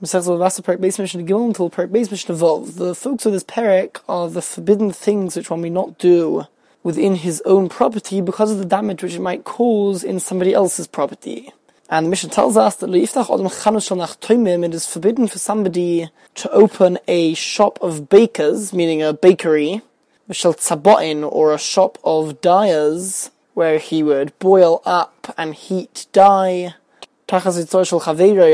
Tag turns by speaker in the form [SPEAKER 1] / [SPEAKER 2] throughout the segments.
[SPEAKER 1] The folks of this parak are the forbidden things which one may not do within his own property because of the damage which it might cause in somebody else's property. And the Mishnah tells us that it is forbidden for somebody to open a shop of bakers, meaning a bakery, or a shop of dyers, where he would boil up and heat dye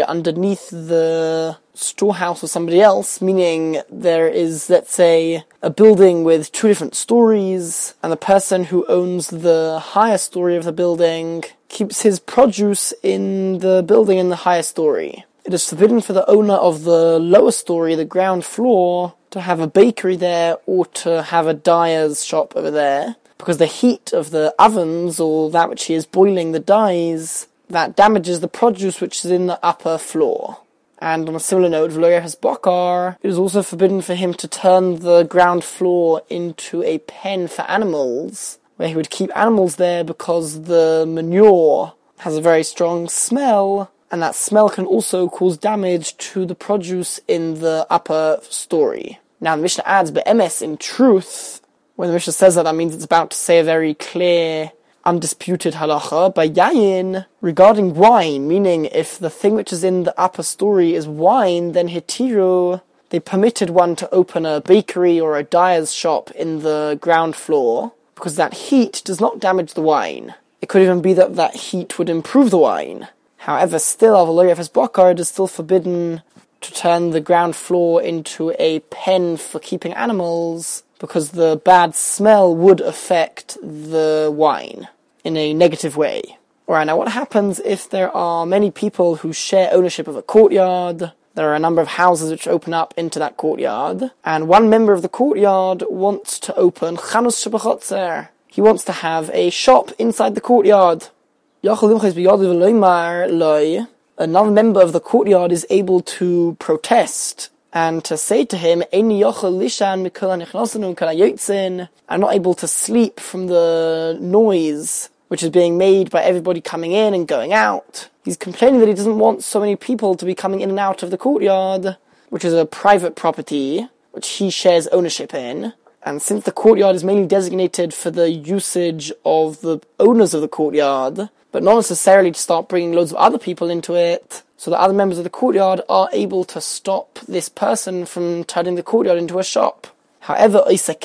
[SPEAKER 1] underneath the storehouse of somebody else, meaning there is, let's say, a building with two different stories, and the person who owns the higher story of the building keeps his produce in the building in the higher story. It is forbidden for the owner of the lower story, the ground floor, to have a bakery there or to have a dyer's shop over there, because the heat of the ovens or that which he is boiling the dyes that damages the produce which is in the upper floor. And on a similar note, has Bokar, it is also forbidden for him to turn the ground floor into a pen for animals, where he would keep animals there because the manure has a very strong smell, and that smell can also cause damage to the produce in the upper story. Now the Mishnah adds, but MS in truth, when the Mishnah says that, that means it's about to say a very clear undisputed halacha by yayin regarding wine, meaning if the thing which is in the upper story is wine, then hitiru, they permitted one to open a bakery or a dyer's shop in the ground floor because that heat does not damage the wine. It could even be that that heat would improve the wine. However, still, Avaloriafes Bokar, it is still forbidden to turn the ground floor into a pen for keeping animals because the bad smell would affect the wine in a negative way. Alright, now what happens if there are many people who share ownership of a courtyard? There are a number of houses which open up into that courtyard, and one member of the courtyard wants to open Chanus Shabachotzer. He wants to have a shop inside the courtyard. Another member of the courtyard is able to protest and to say to him, I'm not able to sleep from the noise which is being made by everybody coming in and going out. He's complaining that he doesn't want so many people to be coming in and out of the courtyard, which is a private property, which he shares ownership in. And since the courtyard is mainly designated for the usage of the owners of the courtyard, but not necessarily to start bringing loads of other people into it, so that other members of the courtyard are able to stop this person from turning the courtyard into a shop. However, Isa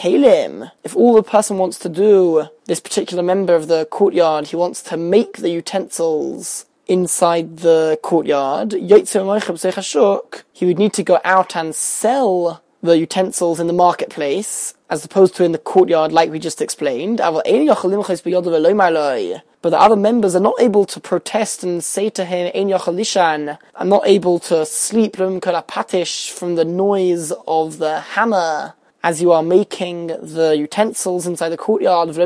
[SPEAKER 1] if all the person wants to do, this particular member of the courtyard, he wants to make the utensils inside the courtyard, he would need to go out and sell the utensils in the marketplace, as opposed to in the courtyard like we just explained. But the other members are not able to protest and say to him, I'm not able to sleep from the noise of the hammer as you are making the utensils inside the courtyard of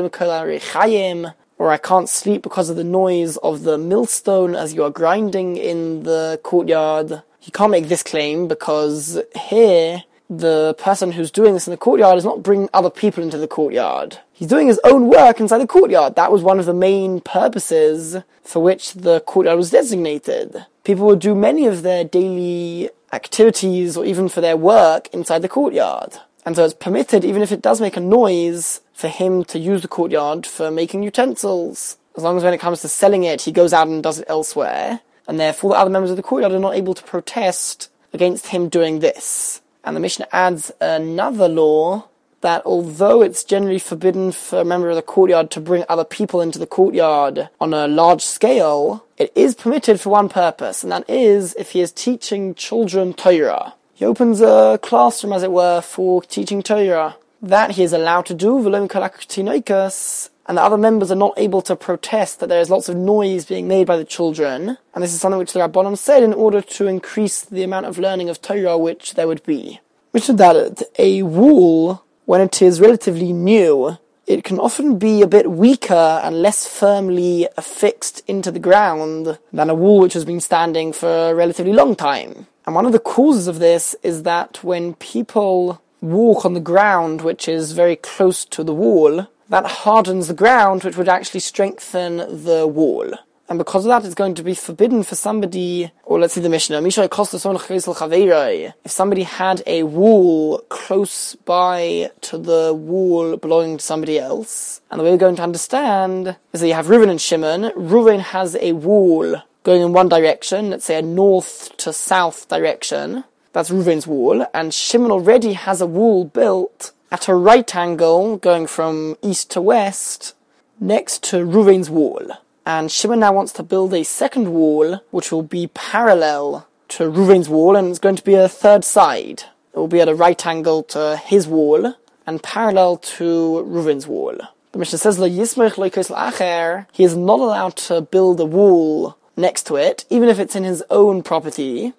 [SPEAKER 1] or I can't sleep because of the noise of the millstone as you are grinding in the courtyard. You can't make this claim because here the person who's doing this in the courtyard is not bringing other people into the courtyard. He's doing his own work inside the courtyard. That was one of the main purposes for which the courtyard was designated. People would do many of their daily activities or even for their work inside the courtyard. And so it's permitted, even if it does make a noise, for him to use the courtyard for making utensils. As long as when it comes to selling it, he goes out and does it elsewhere. And therefore the other members of the courtyard are not able to protest against him doing this. And the Mishnah adds another law that although it's generally forbidden for a member of the courtyard to bring other people into the courtyard on a large scale, it is permitted for one purpose, and that is if he is teaching children Torah. He opens a classroom, as it were, for teaching Torah. That he is allowed to do, and the other members are not able to protest that there is lots of noise being made by the children. And this is something which the Rabbanon said in order to increase the amount of learning of Torah which there would be. Mishnah Dalet, a wool, when it is relatively new, it can often be a bit weaker and less firmly affixed into the ground than a wall which has been standing for a relatively long time. And one of the causes of this is that when people walk on the ground, which is very close to the wall, that hardens the ground, which would actually strengthen the wall. And because of that, it's going to be forbidden for somebody, or let's see the Mishnah, if somebody had a wall close by to the wall belonging to somebody else, and the way we're going to understand is that you have Reuven and Shimon. Reuven has a wall going in one direction, let's say a north to south direction. That's Reuven's wall, and Shimon already has a wall built at a right angle going from east to west next to Reuven's wall. And Shimon now wants to build a second wall, which will be parallel to Reuven's wall, and it's going to be a third side. It will be at a right angle to his wall, and parallel to Reuven's wall. The Mishnah says, He is not allowed to build a wall next to it, even if it's in his own property,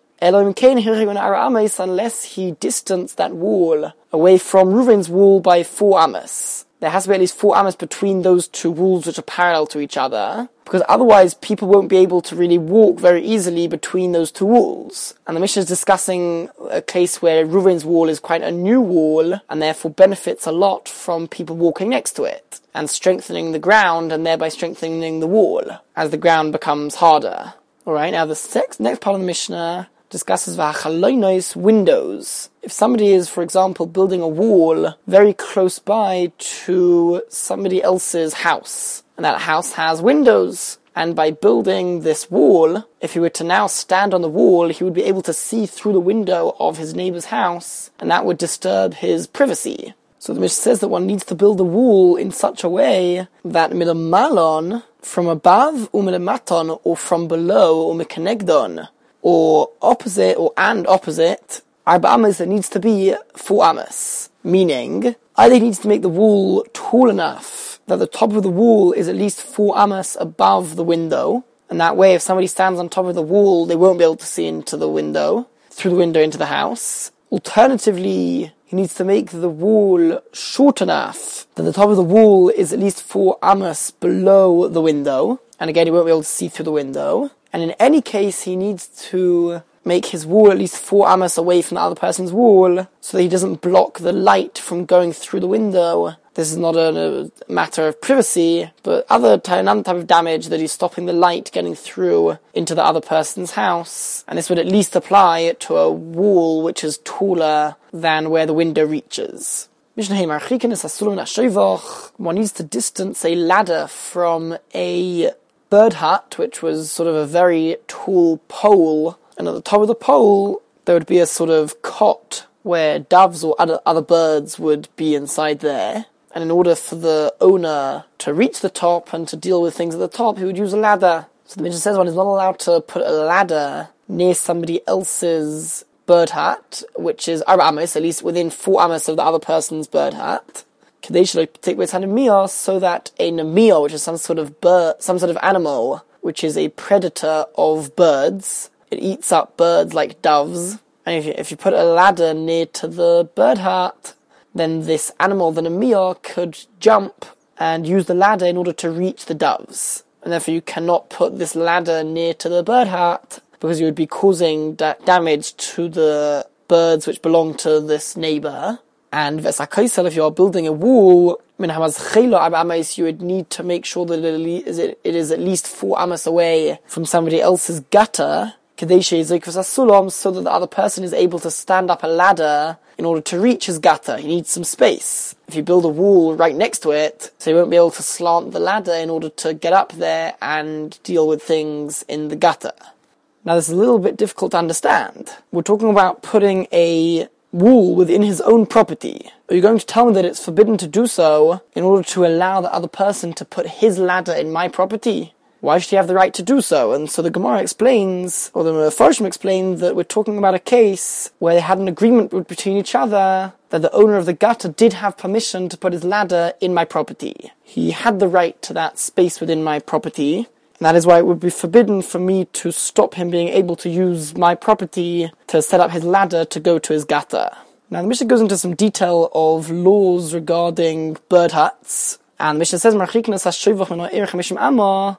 [SPEAKER 1] unless he distanced that wall away from Reuven's wall by four amas there has to be at least four amas between those two walls which are parallel to each other, because otherwise people won't be able to really walk very easily between those two walls. And the Mishnah is discussing a case where Reuven's wall is quite a new wall, and therefore benefits a lot from people walking next to it, and strengthening the ground, and thereby strengthening the wall, as the ground becomes harder. Alright, now the next part of the Mishnah discusses v'achaloinos windows. If somebody is, for example, building a wall very close by to somebody else's house, and that house has windows, and by building this wall, if he were to now stand on the wall, he would be able to see through the window of his neighbor's house, and that would disturb his privacy. So the Mishnah says that one needs to build the wall in such a way that milamalon, from above, or or from below, or mikanegdon, or opposite or and opposite, arba amas, it needs to be four amas. Meaning, either he needs to make the wall tall enough that the top of the wall is at least four amas above the window, and that way if somebody stands on top of the wall, they won't be able to see into the window, through the window into the house. Alternatively, he needs to make the wall short enough that the top of the wall is at least four amas below the window, and again, he won't be able to see through the window. And in any case, he needs to make his wall at least four amas away from the other person's wall so that he doesn't block the light from going through the window. This is not a, a matter of privacy, but other type, another type of damage that he's stopping the light getting through into the other person's house. And this would at least apply to a wall which is taller than where the window reaches. One needs to distance a ladder from a bird hut, which was sort of a very tall pole, and at the top of the pole there would be a sort of cot where doves or other, other birds would be inside there. And in order for the owner to reach the top and to deal with things at the top, he would use a ladder. So the Mishnah says one is not allowed to put a ladder near somebody else's bird hut, which is Amos, at least within four Amos of the other person's bird hut so that a namio, which is some sort of bird, some sort of animal, which is a predator of birds, it eats up birds like doves. And if you, if you put a ladder near to the bird hut, then this animal, the namio, could jump and use the ladder in order to reach the doves. And therefore you cannot put this ladder near to the bird hut because you would be causing da- damage to the birds which belong to this neighbor. And if you are building a wall, you would need to make sure that it is at least four amas away from somebody else's gutter, so that the other person is able to stand up a ladder in order to reach his gutter. He needs some space. If you build a wall right next to it, so he won't be able to slant the ladder in order to get up there and deal with things in the gutter. Now this is a little bit difficult to understand. We're talking about putting a wall within his own property, are you going to tell me that it's forbidden to do so in order to allow the other person to put his ladder in my property? Why should he have the right to do so? And so the Gemara explains, or the Mefarshim explains, that we're talking about a case where they had an agreement between each other that the owner of the gutter did have permission to put his ladder in my property. He had the right to that space within my property, and that is why it would be forbidden for me to stop him being able to use my property to set up his ladder to go to his gutter. Now the Mishnah goes into some detail of laws regarding bird huts. And the Mishnah says,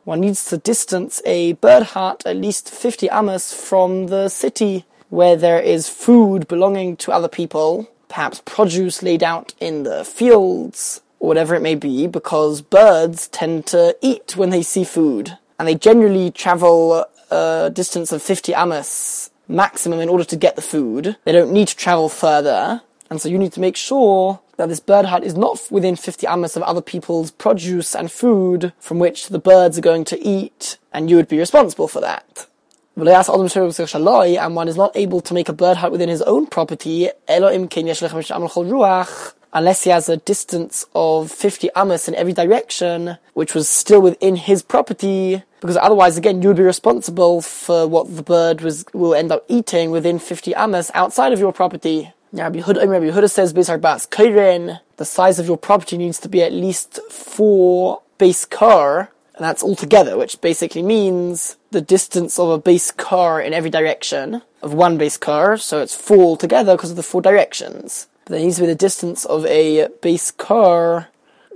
[SPEAKER 1] one needs to distance a bird hut at least 50 amas from the city where there is food belonging to other people, perhaps produce laid out in the fields, or whatever it may be, because birds tend to eat when they see food. And they generally travel a distance of 50 amas maximum in order to get the food. They don't need to travel further, and so you need to make sure that this bird hut is not within 50 amas of other people's produce and food from which the birds are going to eat, and you would be responsible for that. And one is not able to make a bird hut within his own property, unless he has a distance of 50 amas in every direction, which was still within his property, because otherwise, again, you would be responsible for what the bird was, will end up eating within 50 amas outside of your property. Yehuda, Rabbi Yehuda says, Bas Kairin, the size of your property needs to be at least four base car, and that's all together, which basically means the distance of a base car in every direction of one base car, so it's four together because of the four directions. There needs to be the distance of a base car,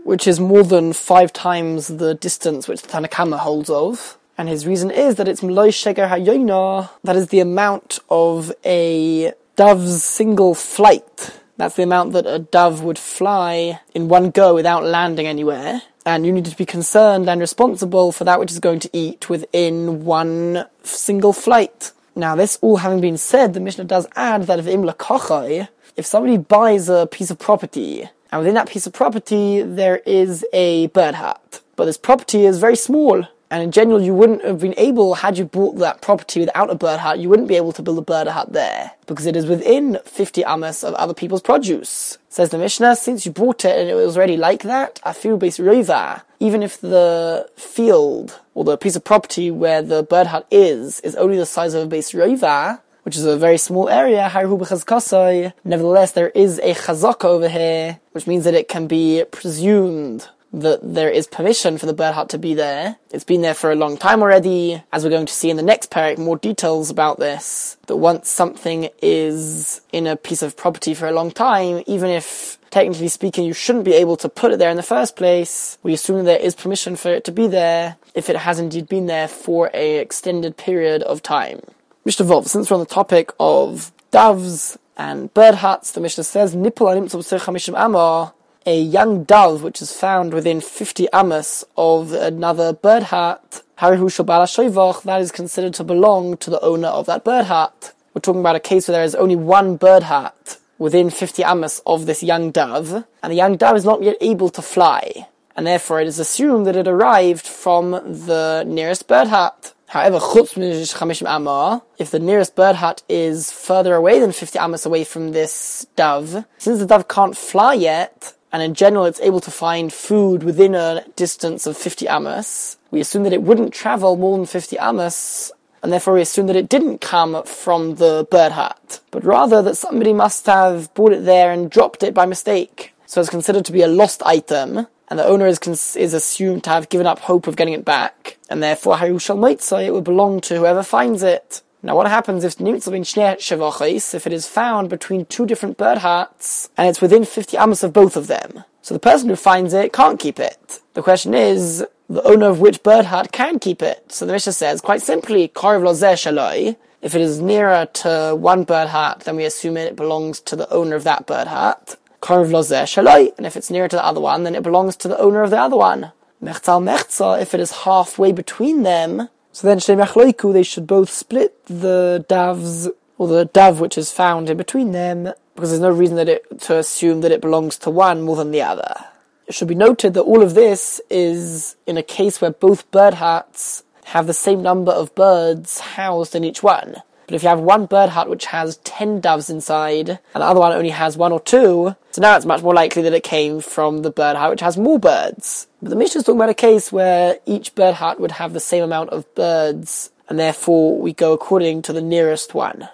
[SPEAKER 1] which is more than five times the distance which the Tanna Kamma holds of. And his reason is that it's Mloi Sheger Hayoina, that is the amount of a dove's single flight. That's the amount that a dove would fly in one go without landing anywhere. And you need to be concerned and responsible for that which is going to eat within one single flight. Now, this all having been said, the Mishnah does add that if imla kochai, if somebody buys a piece of property, and within that piece of property there is a bird hut, but this property is very small, and in general, you wouldn't have been able, had you bought that property without a bird hut, you wouldn't be able to build a bird hut there. Because it is within 50 amas of other people's produce. Says the Mishnah, since you bought it and it was already like that, afiru base rova, even if the field or the piece of property where the bird hut is is only the size of a base rova, which is a very small area, nevertheless there is a chazaka over here, which means that it can be presumed that there is permission for the bird hut to be there. It's been there for a long time already. As we're going to see in the next parak, more details about this. That once something is in a piece of property for a long time, even if technically speaking you shouldn't be able to put it there in the first place, we assume that there is permission for it to be there if it has indeed been there for a extended period of time. Mishnah Vov, since we're on the topic of doves and bird huts, the Mishnah says, amar a young dove which is found within 50 amas of another bird hut, that is considered to belong to the owner of that bird hut. We're talking about a case where there is only one bird hut within 50 amas of this young dove, and the young dove is not yet able to fly, and therefore it is assumed that it arrived from the nearest bird hut. However, if the nearest bird hut is further away than 50 amas away from this dove, since the dove can't fly yet, and in general it's able to find food within a distance of 50 amas, we assume that it wouldn't travel more than 50 amas, and therefore we assume that it didn't come from the bird hut, but rather that somebody must have brought it there and dropped it by mistake. So it's considered to be a lost item, and the owner is, cons- is assumed to have given up hope of getting it back, and therefore how shall Harushal it would belong to whoever finds it. Now, what happens if if it is found between two different bird hearts, and it's within 50 amos of both of them? So the person who finds it can't keep it. The question is, the owner of which bird heart can keep it? So the Mishnah says, quite simply, if it is nearer to one bird heart, then we assume it belongs to the owner of that bird And if it's nearer to the other one, then it belongs to the owner of the other one. If it is halfway between them, so then they should both split the doves, or the dove which is found in between them, because there's no reason that it, to assume that it belongs to one more than the other. It should be noted that all of this is in a case where both bird huts have the same number of birds housed in each one. But if you have one bird hut which has 10 doves inside, and the other one only has one or two, so now it's much more likely that it came from the bird hut which has more birds. But the Mishnah is talking about a case where each bird hut would have the same amount of birds, and therefore we go according to the nearest one.